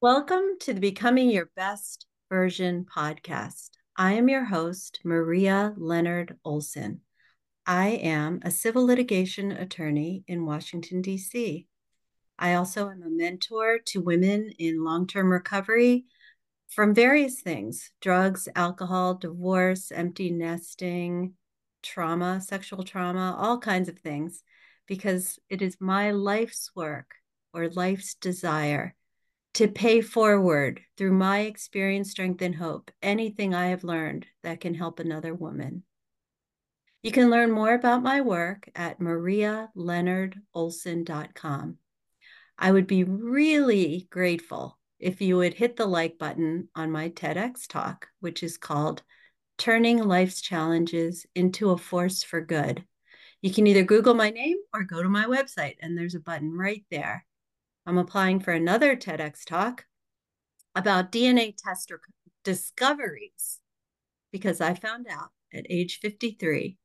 Welcome to the Becoming Your Best Version podcast. I am your host, Maria Leonard Olson. I am a civil litigation attorney in Washington, D.C. I also am a mentor to women in long term recovery from various things drugs, alcohol, divorce, empty nesting, trauma, sexual trauma, all kinds of things, because it is my life's work or life's desire to pay forward through my experience, strength, and hope anything I have learned that can help another woman. You can learn more about my work at marialeonardolson.com. I would be really grateful if you would hit the like button on my TEDx talk, which is called Turning Life's Challenges into a Force for Good. You can either Google my name or go to my website, and there's a button right there. I'm applying for another TEDx talk about DNA test discoveries because I found out at age 53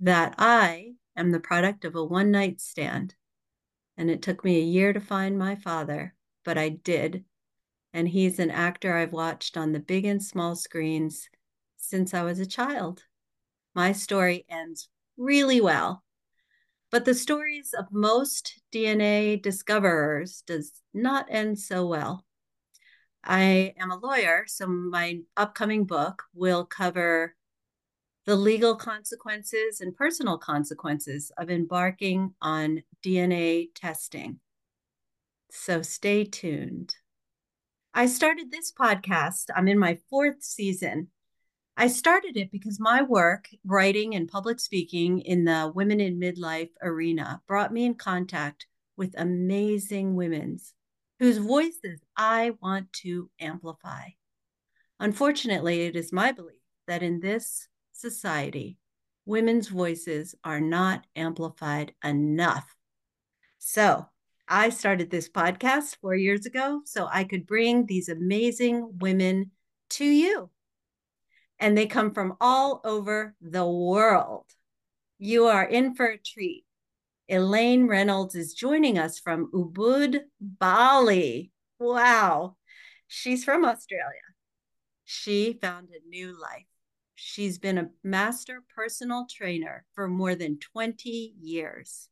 that I am the product of a one night stand. And it took me a year to find my father, but I did. And he's an actor I've watched on the big and small screens since I was a child. My story ends really well but the stories of most DNA discoverers does not end so well. I am a lawyer, so my upcoming book will cover the legal consequences and personal consequences of embarking on DNA testing. So stay tuned. I started this podcast, I'm in my fourth season, I started it because my work, writing and public speaking in the women in midlife arena, brought me in contact with amazing women whose voices I want to amplify. Unfortunately, it is my belief that in this society, women's voices are not amplified enough. So, I started this podcast four years ago so I could bring these amazing women to you and they come from all over the world. You are in for a treat. Elaine Reynolds is joining us from Ubud, Bali. Wow. She's from Australia. She found a new life. She's been a master personal trainer for more than 20 years.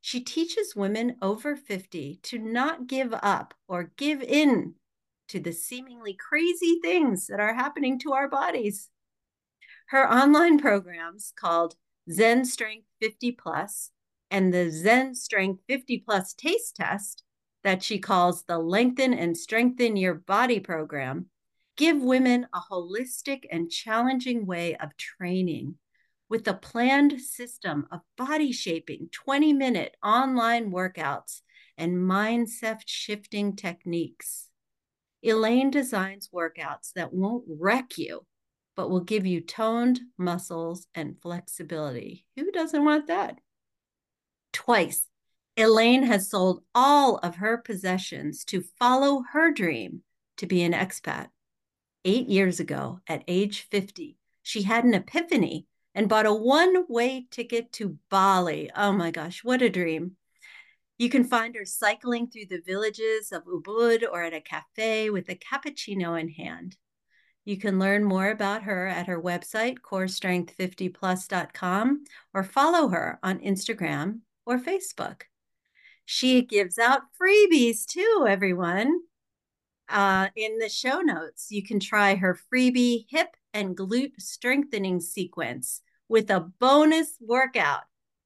She teaches women over 50 to not give up or give in to the seemingly crazy things that are happening to our bodies. Her online programs called Zen Strength 50 Plus and the Zen Strength 50 Plus Taste Test, that she calls the Lengthen and Strengthen Your Body program, give women a holistic and challenging way of training with a planned system of body shaping 20 minute online workouts and mindset shifting techniques. Elaine designs workouts that won't wreck you but will give you toned muscles and flexibility. Who doesn't want that? Twice, Elaine has sold all of her possessions to follow her dream to be an expat. Eight years ago, at age 50, she had an epiphany and bought a one way ticket to Bali. Oh my gosh, what a dream! You can find her cycling through the villages of Ubud or at a cafe with a cappuccino in hand. You can learn more about her at her website, corestrength50plus.com, or follow her on Instagram or Facebook. She gives out freebies too, everyone. Uh, in the show notes, you can try her freebie hip and glute strengthening sequence with a bonus workout,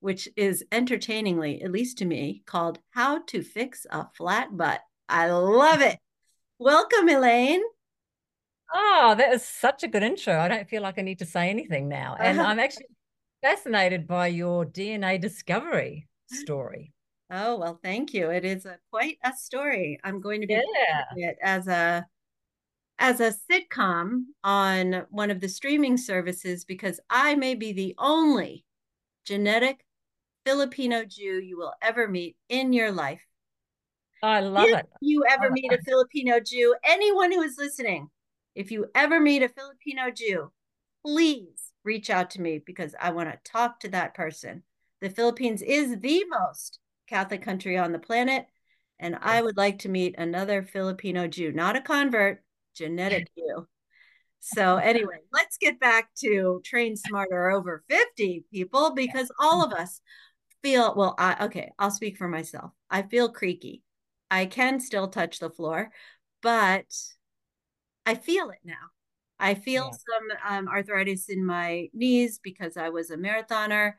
which is entertainingly, at least to me, called How to Fix a Flat Butt. I love it. Welcome, Elaine. Oh, that is such a good intro. I don't feel like I need to say anything now. And uh-huh. I'm actually fascinated by your DNA discovery story. Oh, well, thank you. It is a, quite a story. I'm going to be yeah. it as a as a sitcom on one of the streaming services because I may be the only genetic Filipino Jew you will ever meet in your life. Oh, I love it. if it. You ever meet a Filipino Jew, anyone who is listening, if you ever meet a Filipino Jew, please reach out to me because I want to talk to that person. The Philippines is the most Catholic country on the planet. And I would like to meet another Filipino Jew, not a convert, genetic Jew. So, anyway, let's get back to train smarter over 50 people because all of us feel well. I, okay, I'll speak for myself. I feel creaky. I can still touch the floor, but I feel it now. I feel yeah. some um, arthritis in my knees because I was a marathoner.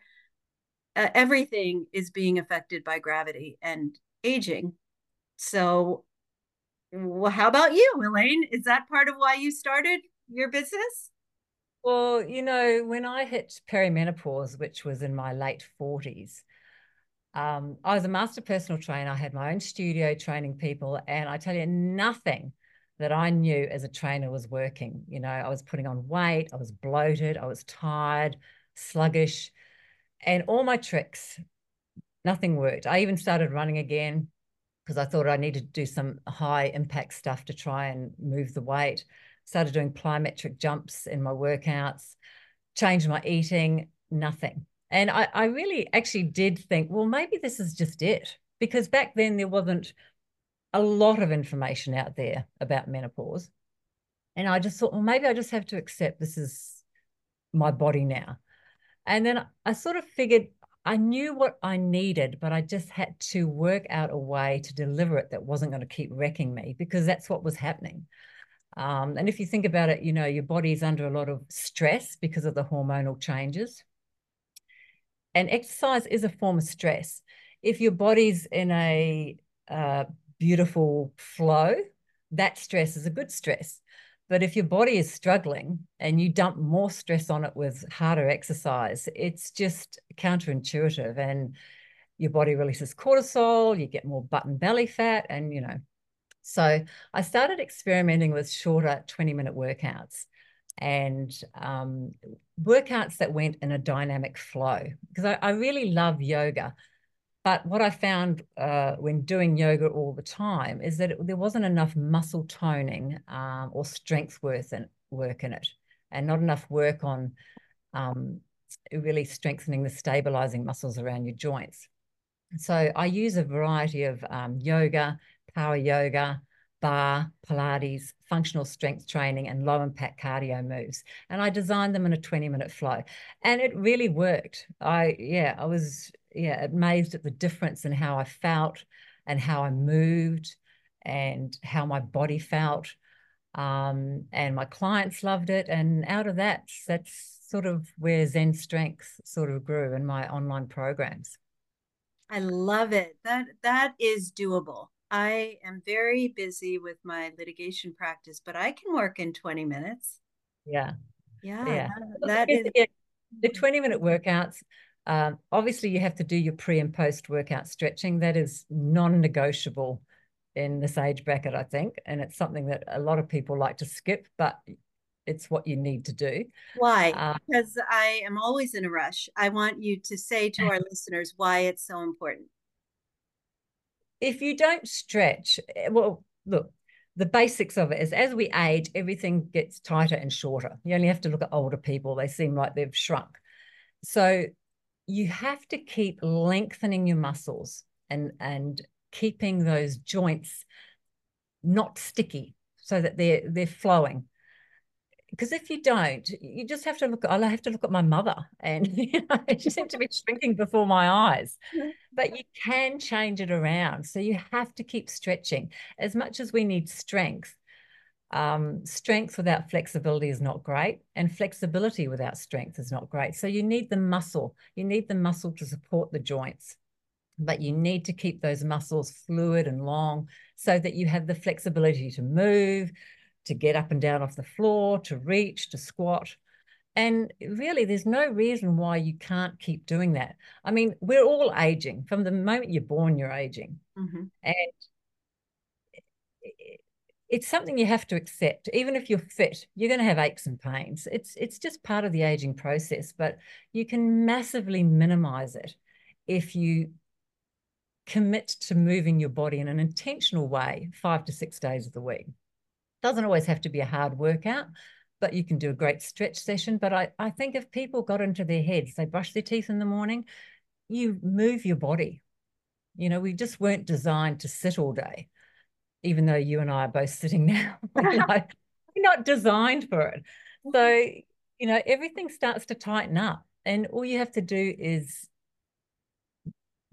Uh, everything is being affected by gravity and aging. So, well, how about you, Elaine? Is that part of why you started your business? Well, you know, when I hit perimenopause, which was in my late 40s, um, I was a master personal trainer. I had my own studio training people, and I tell you, nothing that I knew as a trainer was working. You know, I was putting on weight, I was bloated, I was tired, sluggish, and all my tricks, nothing worked. I even started running again because I thought I needed to do some high impact stuff to try and move the weight. Started doing plyometric jumps in my workouts, changed my eating, nothing. And I, I really actually did think, well, maybe this is just it. Because back then there wasn't a lot of information out there about menopause. And I just thought, well, maybe I just have to accept this is my body now. And then I sort of figured I knew what I needed, but I just had to work out a way to deliver it that wasn't going to keep wrecking me because that's what was happening. Um, and if you think about it, you know, your body is under a lot of stress because of the hormonal changes. And exercise is a form of stress. If your body's in a uh, beautiful flow, that stress is a good stress. But if your body is struggling and you dump more stress on it with harder exercise, it's just counterintuitive. And your body releases cortisol, you get more butt and belly fat, and you know. So I started experimenting with shorter 20 minute workouts and um, workouts that went in a dynamic flow because I, I really love yoga. But what I found uh, when doing yoga all the time is that it, there wasn't enough muscle toning um, or strength work in, work in it, and not enough work on um, really strengthening the stabilizing muscles around your joints. So I use a variety of um, yoga, power yoga, barre, Pilates, functional strength training, and low impact cardio moves. And I designed them in a 20 minute flow. And it really worked. I, yeah, I was yeah, amazed at the difference in how I felt and how I moved and how my body felt. Um, and my clients loved it. And out of that, that's sort of where Zen Strength sort of grew in my online programs. I love it. That that is doable. I am very busy with my litigation practice, but I can work in 20 minutes. Yeah. Yeah. yeah. That, that is the 20 minute workouts um, obviously, you have to do your pre and post workout stretching. That is non negotiable in this age bracket, I think. And it's something that a lot of people like to skip, but it's what you need to do. Why? Uh, because I am always in a rush. I want you to say to our listeners why it's so important. If you don't stretch, eh, well, look, the basics of it is as we age, everything gets tighter and shorter. You only have to look at older people, they seem like they've shrunk. So you have to keep lengthening your muscles and and keeping those joints not sticky so that they're they're flowing because if you don't, you just have to look. I have to look at my mother, and you know, she seemed to be shrinking before my eyes. But you can change it around. So you have to keep stretching. As much as we need strength, um, strength without flexibility is not great, and flexibility without strength is not great. So you need the muscle. You need the muscle to support the joints, but you need to keep those muscles fluid and long so that you have the flexibility to move, to get up and down off the floor, to reach, to squat. And really, there's no reason why you can't keep doing that. I mean, we're all aging. From the moment you're born, you're aging. Mm-hmm. And it's something you have to accept. Even if you're fit, you're going to have aches and pains. It's it's just part of the aging process, but you can massively minimize it if you commit to moving your body in an intentional way, five to six days of the week. Doesn't always have to be a hard workout, but you can do a great stretch session. But I, I think if people got into their heads, they brush their teeth in the morning, you move your body. You know, we just weren't designed to sit all day, even though you and I are both sitting now. we're not designed for it. So, mm-hmm. you know, everything starts to tighten up. And all you have to do is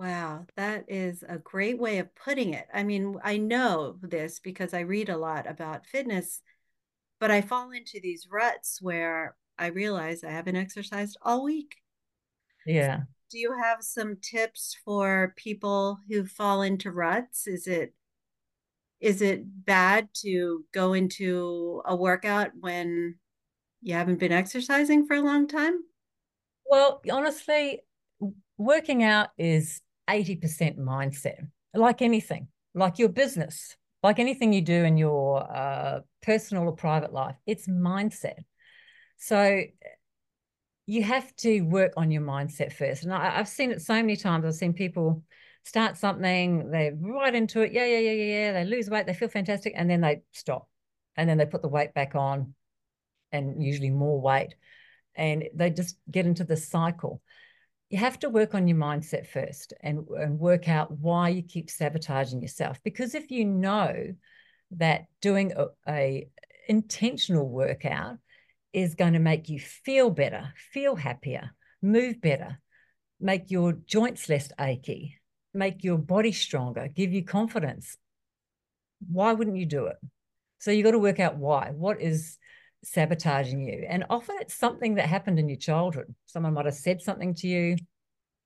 Wow, that is a great way of putting it. I mean, I know this because I read a lot about fitness, but I fall into these ruts where I realize I haven't exercised all week. Yeah. Do you have some tips for people who fall into ruts? Is it is it bad to go into a workout when you haven't been exercising for a long time? Well, honestly, working out is 80% mindset, like anything, like your business, like anything you do in your uh, personal or private life, it's mindset. So you have to work on your mindset first. And I, have seen it so many times. I've seen people start something, they're right into it. Yeah, yeah, yeah, yeah, yeah. They lose weight, they feel fantastic, and then they stop. And then they put the weight back on and usually more weight. And they just get into the cycle you have to work on your mindset first and, and work out why you keep sabotaging yourself. Because if you know that doing a, a intentional workout is going to make you feel better, feel happier, move better, make your joints less achy, make your body stronger, give you confidence. Why wouldn't you do it? So you got to work out why. What is sabotaging you. And often it's something that happened in your childhood. Someone might have said something to you,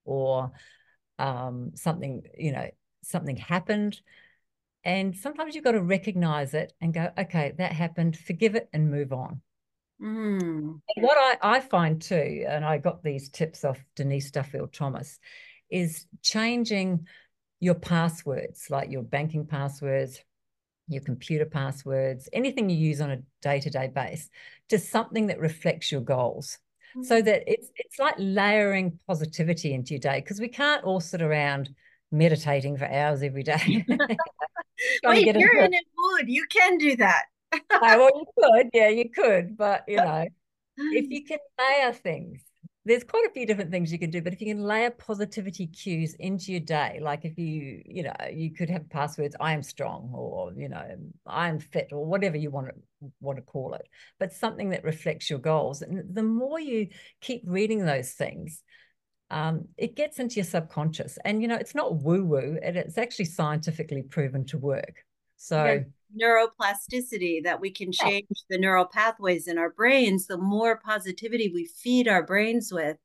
or um, something, you know, something happened. And sometimes you've got to recognize it and go, okay, that happened, forgive it and move on. Mm. What I, I find too, and I got these tips off Denise Duffield Thomas, is changing your passwords, like your banking passwords, your computer passwords, anything you use on a day-to-day base, to something that reflects your goals. Mm-hmm. So that it's it's like layering positivity into your day because we can't all sit around meditating for hours every day. Wait, you're in a mood. You can do that. oh, well, you could, yeah, you could, but you know, if you can layer things there's quite a few different things you can do, but if you can layer positivity cues into your day, like if you, you know, you could have passwords, I am strong, or, you know, I am fit, or whatever you want to want to call it, but something that reflects your goals. And the more you keep reading those things, um, it gets into your subconscious. And, you know, it's not woo-woo, it's actually scientifically proven to work. So neuroplasticity that we can change the neural pathways in our brains, the more positivity we feed our brains with,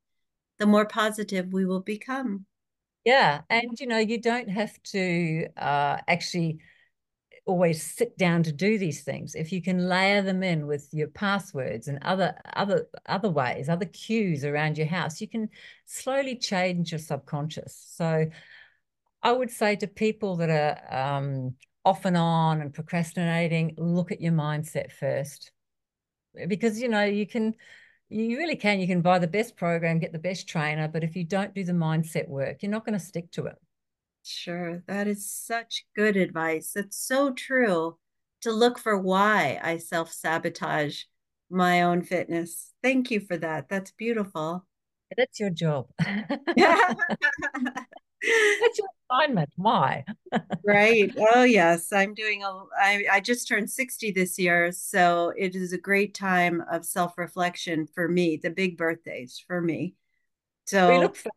the more positive we will become. Yeah. And, you know, you don't have to uh, actually always sit down to do these things if you can layer them in with your passwords and other other other ways other cues around your house you can slowly change your subconscious so i would say to people that are um, off and on and procrastinating look at your mindset first because you know you can you really can you can buy the best program get the best trainer but if you don't do the mindset work you're not going to stick to it Sure. That is such good advice. It's so true to look for why I self sabotage my own fitness. Thank you for that. That's beautiful. That's your job. That's your assignment. Why? right. Oh yes. I'm doing a I, I just turned 60 this year. So it is a great time of self-reflection for me, the big birthdays for me. So we look for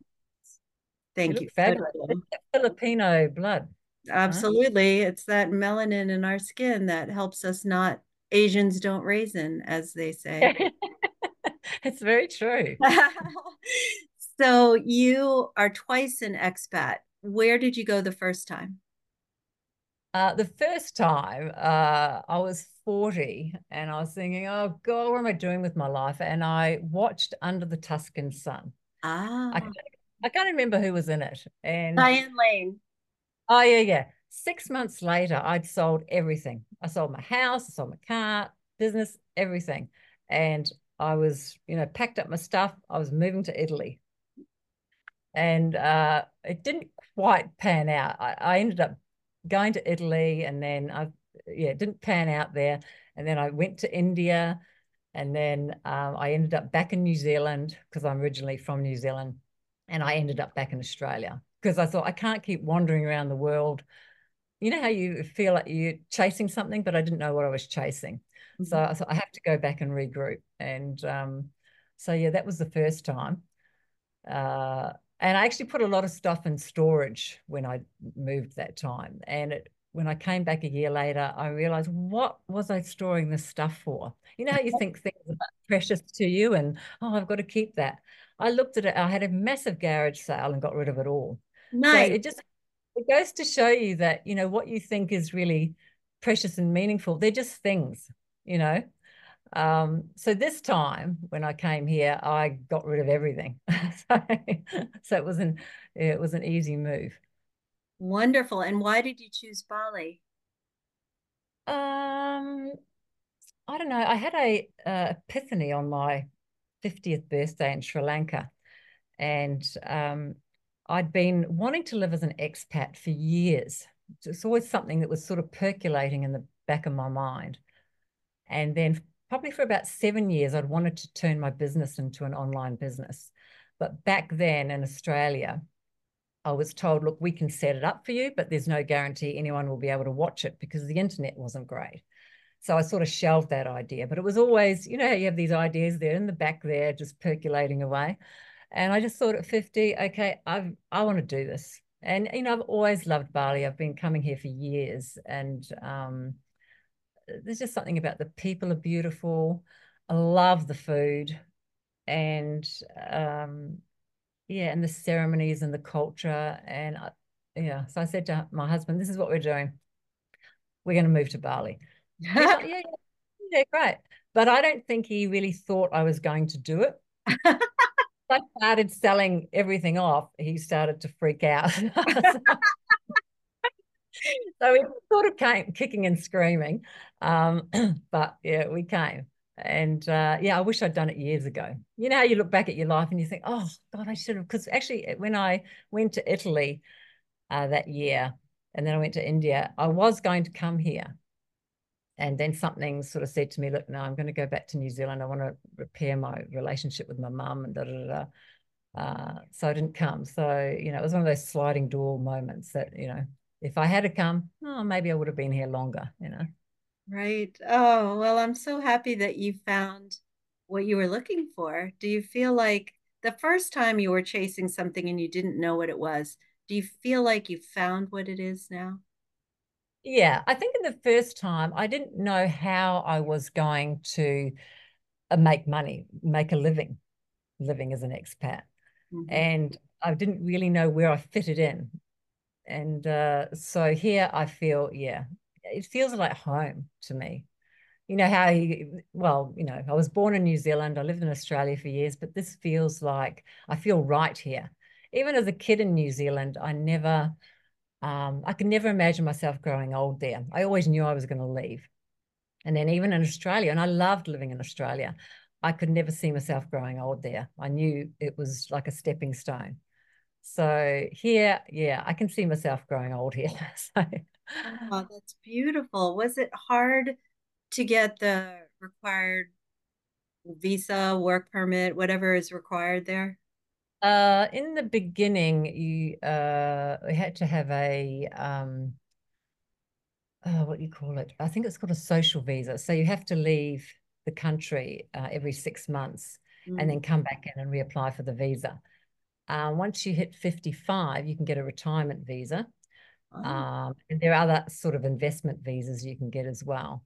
Thank you. Filipino blood. Absolutely. It's that melanin in our skin that helps us not Asians don't raisin, as they say. it's very true. so you are twice an expat. Where did you go the first time? Uh, the first time uh, I was 40 and I was thinking, oh God, what am I doing with my life? And I watched Under the Tuscan Sun. Ah. I I can't remember who was in it. And Diane Lane. Oh yeah, yeah. Six months later, I'd sold everything. I sold my house, I sold my car, business, everything. And I was, you know, packed up my stuff. I was moving to Italy. And uh, it didn't quite pan out. I, I ended up going to Italy and then I, yeah, it didn't pan out there. And then I went to India and then um, I ended up back in New Zealand because I'm originally from New Zealand and I ended up back in Australia because I thought I can't keep wandering around the world. You know how you feel like you're chasing something, but I didn't know what I was chasing. Mm-hmm. So I thought I have to go back and regroup. And um, so, yeah, that was the first time. Uh, and I actually put a lot of stuff in storage when I moved that time. And it, when I came back a year later, I realized what was I storing this stuff for? You know, how you think things are precious to you and, oh, I've got to keep that. I looked at it. I had a massive garage sale and got rid of it all. Nice. So it just it goes to show you that you know what you think is really precious and meaningful. They're just things, you know. Um, so this time when I came here, I got rid of everything. so, so it was an it was an easy move. Wonderful. And why did you choose Bali? Um, I don't know. I had a uh, epiphany on my 50th birthday in Sri Lanka. And um, I'd been wanting to live as an expat for years. It's always something that was sort of percolating in the back of my mind. And then, probably for about seven years, I'd wanted to turn my business into an online business. But back then in Australia, I was told, look, we can set it up for you, but there's no guarantee anyone will be able to watch it because the internet wasn't great. So I sort of shelved that idea, but it was always, you know, you have these ideas there in the back there, just percolating away. And I just thought at 50, okay, I've, I want to do this. And, you know, I've always loved Bali. I've been coming here for years. And um, there's just something about the people are beautiful. I love the food. And um, yeah, and the ceremonies and the culture. And I, yeah, so I said to my husband, this is what we're doing. We're going to move to Bali yeah, yeah, yeah, great. But I don't think he really thought I was going to do it. I started selling everything off. He started to freak out. so he sort of came kicking and screaming. Um, but yeah, we came. And uh, yeah, I wish I'd done it years ago. You know how you look back at your life and you think, oh, God, I should have. Because actually, when I went to Italy uh, that year and then I went to India, I was going to come here and then something sort of said to me, look, no, I'm going to go back to New Zealand. I want to repair my relationship with my mum and da da da. Uh, so I didn't come. So, you know, it was one of those sliding door moments that, you know, if I had to come, oh, maybe I would have been here longer, you know. Right. Oh, well, I'm so happy that you found what you were looking for. Do you feel like the first time you were chasing something and you didn't know what it was, do you feel like you found what it is now? Yeah, I think in the first time, I didn't know how I was going to uh, make money, make a living, living as an expat. Mm-hmm. And I didn't really know where I fitted in. And uh, so here I feel, yeah, it feels like home to me. You know how you, well, you know, I was born in New Zealand, I lived in Australia for years, but this feels like I feel right here. Even as a kid in New Zealand, I never, um, I could never imagine myself growing old there. I always knew I was going to leave. And then even in Australia, and I loved living in Australia, I could never see myself growing old there. I knew it was like a stepping stone. So here, yeah, I can see myself growing old here. so. Oh, that's beautiful. Was it hard to get the required visa, work permit, whatever is required there? Uh, in the beginning, you uh, we had to have a um, uh, what do you call it? I think it's called a social visa. So you have to leave the country uh, every six months mm. and then mm. come back in and reapply for the visa. Uh, once you hit 55, you can get a retirement visa. Oh. Um, and there are other sort of investment visas you can get as well.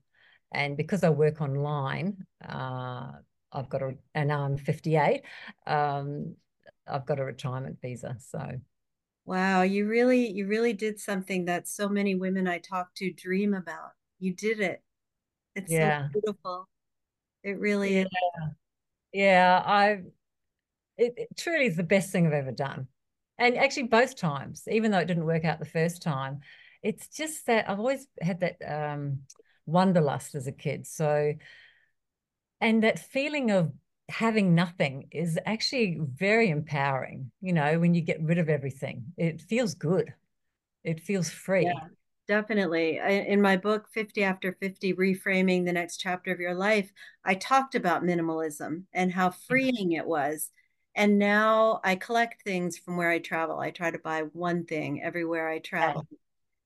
And because I work online, uh, I've got a, and now I'm 58, um, I've got a retirement visa. So, wow, you really, you really did something that so many women I talk to dream about. You did it. It's yeah. so beautiful. It really yeah. is. Yeah, I it, it truly is the best thing I've ever done. And actually, both times, even though it didn't work out the first time, it's just that I've always had that um, wanderlust as a kid. So, and that feeling of having nothing is actually very empowering. You know, when you get rid of everything, it feels good. It feels free. Yeah, definitely. In my book, 50 After 50 Reframing the Next Chapter of Your Life, I talked about minimalism and how freeing it was and now I collect things from where I travel. I try to buy one thing everywhere I travel. Yeah.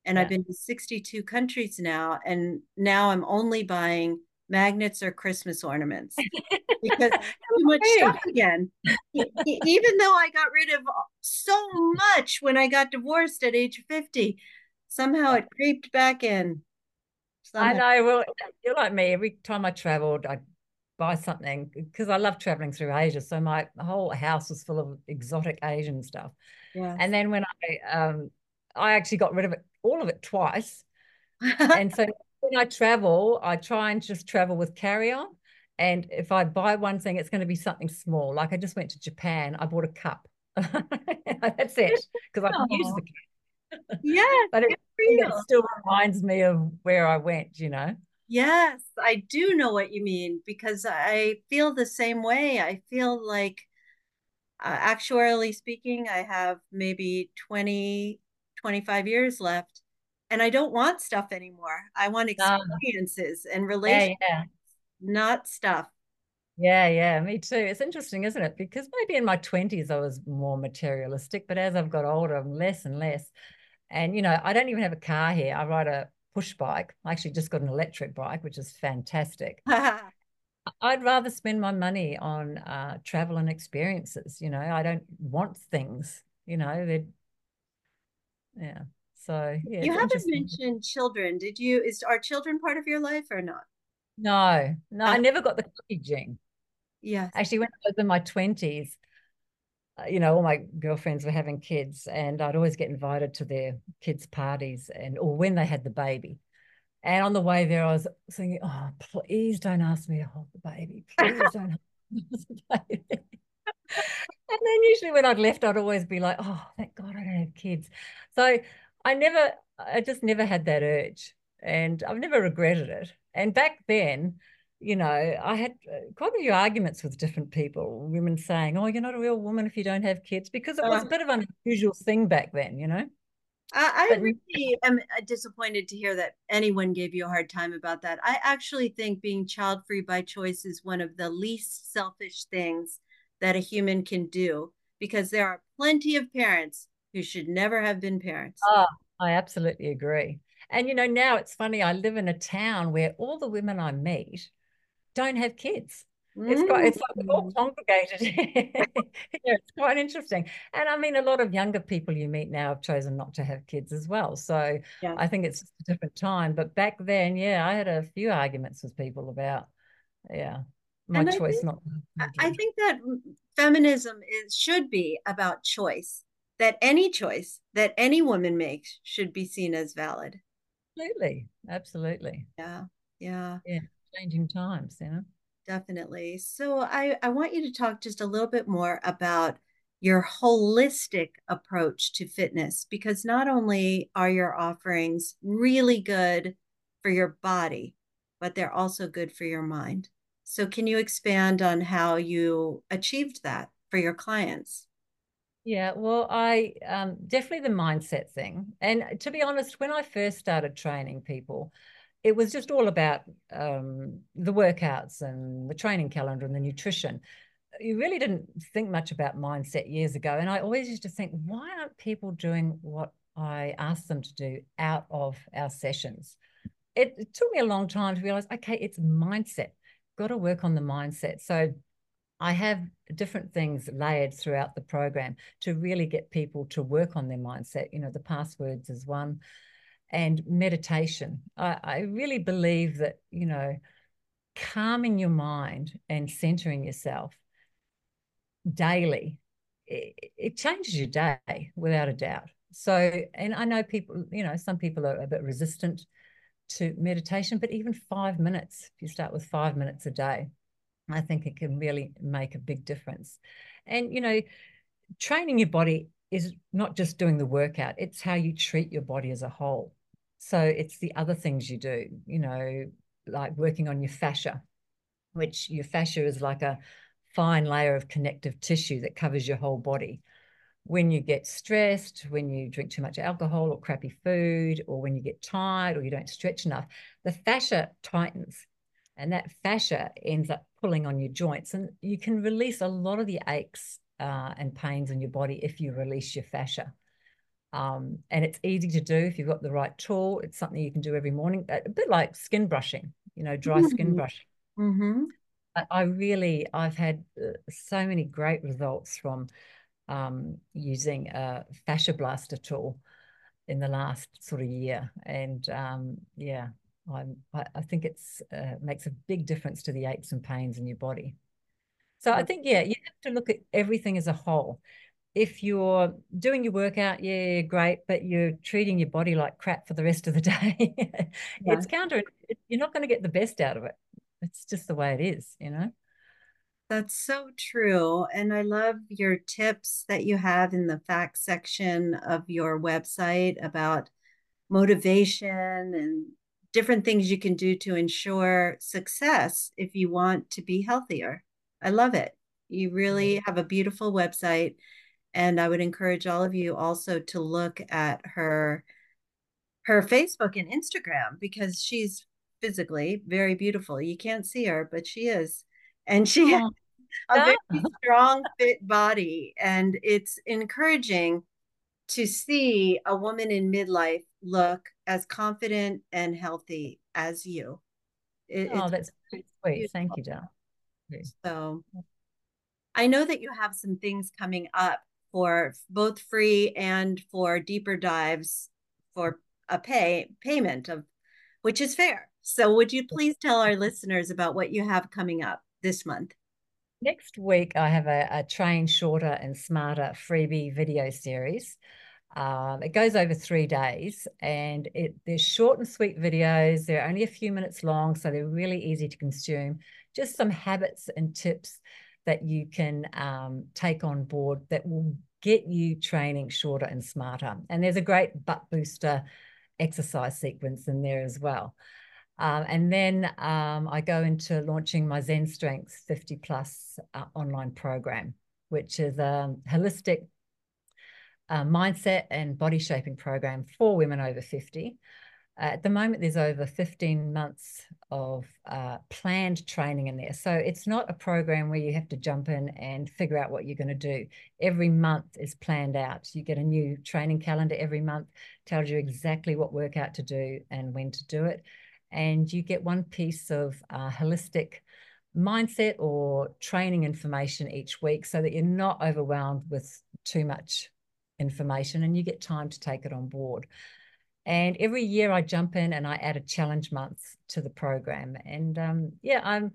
And yeah. I've been to 62 countries now. And now I'm only buying magnets or Christmas ornaments because too much stuff again. Even though I got rid of so much when I got divorced at age 50, somehow it creeped back in. Somehow. I know. Well, you're like me. Every time I traveled, I buy something because I love traveling through Asia. So my whole house was full of exotic Asian stuff. Yeah. And then when I um I actually got rid of it all of it twice. and so when I travel, I try and just travel with carry-on. And if I buy one thing, it's going to be something small. Like I just went to Japan, I bought a cup. That's it. Because I can use the cup. Yeah. but it, it still reminds me of where I went, you know. Yes, I do know what you mean because I feel the same way. I feel like, uh, actuarially speaking, I have maybe 20, 25 years left and I don't want stuff anymore. I want ah. experiences and relationships, yeah, yeah. not stuff. Yeah, yeah, me too. It's interesting, isn't it? Because maybe in my 20s I was more materialistic, but as I've got older, I'm less and less. And, you know, I don't even have a car here. I ride a push bike. I actually just got an electric bike, which is fantastic. I'd rather spend my money on uh, travel and experiences. You know, I don't want things. You know, they yeah. So yeah, you haven't mentioned children. Did you? Is are children part of your life or not? No, no, I never got the cookie gene. Yeah, actually, when I was in my twenties, Uh, you know, all my girlfriends were having kids, and I'd always get invited to their kids' parties, and or when they had the baby. And on the way there, I was thinking, "Oh, please don't ask me to hold the baby. Please don't hold the baby." and then usually when I'd left, I'd always be like, "Oh, thank God I don't have kids." So I never, I just never had that urge, and I've never regretted it. And back then, you know, I had uh, quite a few arguments with different people, women saying, oh, you're not a real woman if you don't have kids, because it was uh, a bit of an unusual thing back then, you know? I, I really am uh, disappointed to hear that anyone gave you a hard time about that. I actually think being child free by choice is one of the least selfish things that a human can do because there are plenty of parents who should never have been parents. Oh, I absolutely agree. And you know, now it's funny, I live in a town where all the women I meet don't have kids. It's quite, it's like we're all mm. congregated. yeah, it's quite interesting. And I mean, a lot of younger people you meet now have chosen not to have kids as well. So yeah. I think it's just a different time. But back then, yeah, I had a few arguments with people about, yeah, my and choice think, not. I think that feminism is should be about choice. That any choice that any woman makes should be seen as valid. Absolutely, absolutely. Yeah, yeah, yeah. Changing times, you know definitely. So I, I want you to talk just a little bit more about your holistic approach to fitness because not only are your offerings really good for your body, but they're also good for your mind. So can you expand on how you achieved that for your clients? Yeah, well, I um, definitely the mindset thing. And to be honest, when I first started training people, it was just all about um, the workouts and the training calendar and the nutrition. You really didn't think much about mindset years ago. And I always used to think, why aren't people doing what I asked them to do out of our sessions? It, it took me a long time to realize, okay, it's mindset. Got to work on the mindset. So I have different things layered throughout the program to really get people to work on their mindset. You know, the passwords is one and meditation. I, I really believe that, you know, calming your mind and centering yourself daily, it, it changes your day without a doubt. So, and I know people, you know, some people are a bit resistant to meditation, but even five minutes, if you start with five minutes a day, I think it can really make a big difference. And, you know, training your body is not just doing the workout, it's how you treat your body as a whole. So it's the other things you do, you know, like working on your fascia, which your fascia is like a fine layer of connective tissue that covers your whole body. When you get stressed, when you drink too much alcohol or crappy food, or when you get tired or you don't stretch enough, the fascia tightens and that fascia ends up pulling on your joints. And you can release a lot of the aches uh, and pains in your body if you release your fascia. Um, and it's easy to do if you've got the right tool. It's something you can do every morning, a bit like skin brushing, you know, dry mm-hmm. skin brushing. Mm-hmm. I, I, really, I've had uh, so many great results from um, using a fascia blaster tool in the last sort of year. And um, yeah, I'm, I, I think it's uh, makes a big difference to the aches and pains in your body. So I think, yeah, you have to look at everything as a whole if you're doing your workout, yeah, great, but you're treating your body like crap for the rest of the day, yeah. it's counter. You're not going to get the best out of it. It's just the way it is, you know? That's so true. And I love your tips that you have in the FAQs section of your website about motivation and different things you can do to ensure success if you want to be healthier. I love it. You really have a beautiful website and I would encourage all of you also to look at her her Facebook and Instagram because she's physically very beautiful. You can't see her, but she is. And she has a very strong, fit body. And it's encouraging to see a woman in midlife look as confident and healthy as you. It, oh, that's sweet. Beautiful. Thank you, John. So I know that you have some things coming up for both free and for deeper dives for a pay payment of which is fair. So would you please tell our listeners about what you have coming up this month? Next week, I have a, a Train Shorter and Smarter freebie video series. Um, it goes over three days and it, they're short and sweet videos. They're only a few minutes long, so they're really easy to consume. Just some habits and tips that you can um, take on board that will get you training shorter and smarter. And there's a great butt booster exercise sequence in there as well. Um, and then um, I go into launching my Zen Strength 50 plus uh, online program, which is a holistic uh, mindset and body shaping program for women over 50. At the moment, there's over 15 months of uh, planned training in there. So it's not a program where you have to jump in and figure out what you're going to do. Every month is planned out. You get a new training calendar every month, tells you exactly what workout to do and when to do it. And you get one piece of uh, holistic mindset or training information each week so that you're not overwhelmed with too much information and you get time to take it on board. And every year I jump in and I add a challenge month to the program. And um, yeah, I'm,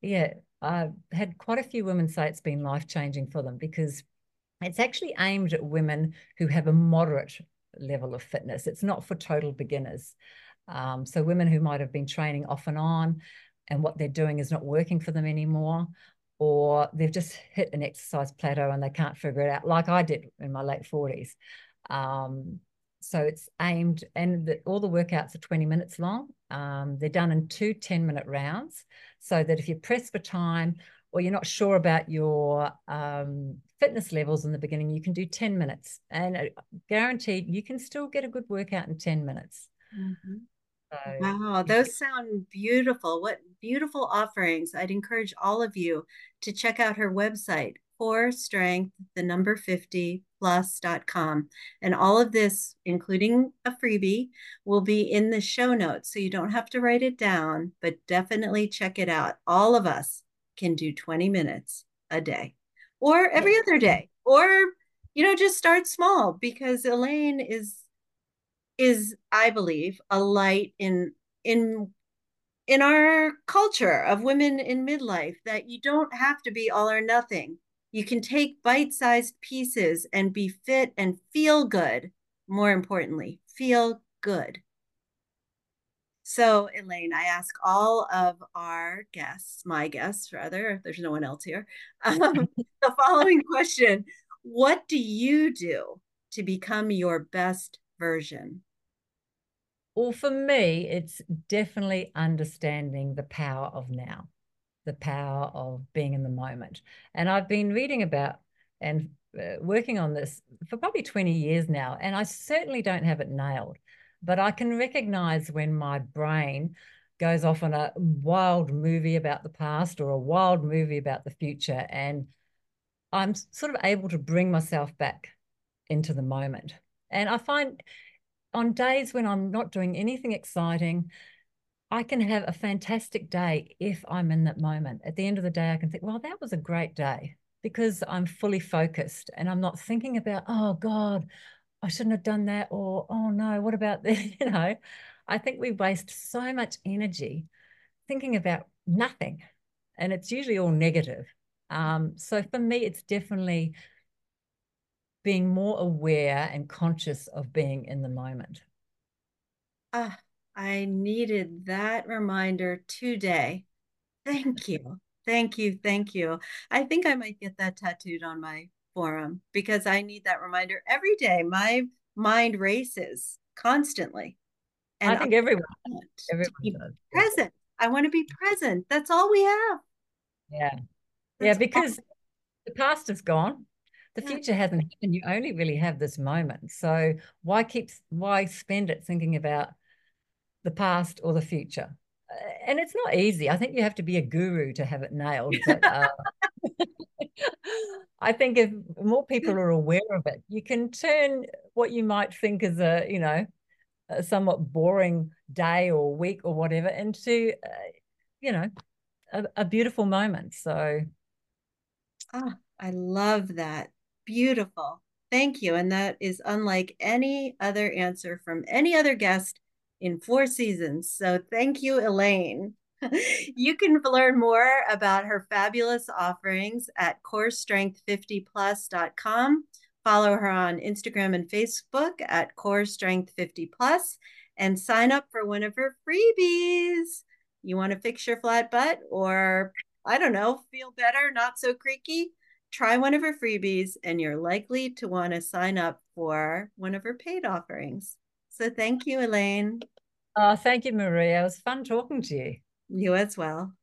yeah, I've had quite a few women say it's been life changing for them because it's actually aimed at women who have a moderate level of fitness. It's not for total beginners. Um, so women who might have been training off and on and what they're doing is not working for them anymore, or they've just hit an exercise plateau and they can't figure it out, like I did in my late 40s. Um, so it's aimed, and the, all the workouts are 20 minutes long. Um, they're done in two 10 minute rounds, so that if you press for time or you're not sure about your um, fitness levels in the beginning, you can do 10 minutes and guaranteed you can still get a good workout in 10 minutes. Mm-hmm. So, wow, those sound beautiful. What beautiful offerings. I'd encourage all of you to check out her website, core strength, the number 50 plus.com. And all of this, including a freebie, will be in the show notes. So you don't have to write it down, but definitely check it out. All of us can do 20 minutes a day or every other day, or, you know, just start small because Elaine is is i believe a light in in in our culture of women in midlife that you don't have to be all or nothing you can take bite-sized pieces and be fit and feel good. More importantly feel good. So elaine i ask all of our guests my guests rather there's no one else here um, the following question. What do you do to become your best version? Well, for me, it's definitely understanding the power of now, the power of being in the moment. And I've been reading about and uh, working on this for probably 20 years now, and I certainly don't have it nailed, but I can recognize when my brain goes off on a wild movie about the past or a wild movie about the future. And I'm sort of able to bring myself back into the moment. And I find on days when I'm not doing anything exciting, I can have a fantastic day if I'm in that moment. At the end of the day, I can think, well, that was a great day because I'm fully focused and I'm not thinking about, oh God, I shouldn't have done that, or oh no, what about this? You know, I think we waste so much energy thinking about nothing, and it's usually all negative. Um, so for me, it's definitely being more aware and conscious of being in the moment. Ah, I needed that reminder today. Thank you. Thank you. Thank you. I think I might get that tattooed on my forearm because I need that reminder every day. My mind races constantly. And I think I everyone, everyone does. present. I want to be present. That's all we have. Yeah. That's yeah, because the past is gone the future hasn't happened you only really have this moment so why keep why spend it thinking about the past or the future and it's not easy i think you have to be a guru to have it nailed but uh, i think if more people are aware of it you can turn what you might think is a you know a somewhat boring day or week or whatever into uh, you know a, a beautiful moment so ah I love that. Beautiful. Thank you. And that is unlike any other answer from any other guest in four seasons. So thank you, Elaine. you can learn more about her fabulous offerings at corestrength50plus.com. Follow her on Instagram and Facebook at corestrength50plus and sign up for one of her freebies. You want to fix your flat butt or, I don't know, feel better, not so creaky? try one of her freebies and you're likely to want to sign up for one of her paid offerings. So thank you, Elaine. Oh, thank you, Maria. It was fun talking to you. You as well.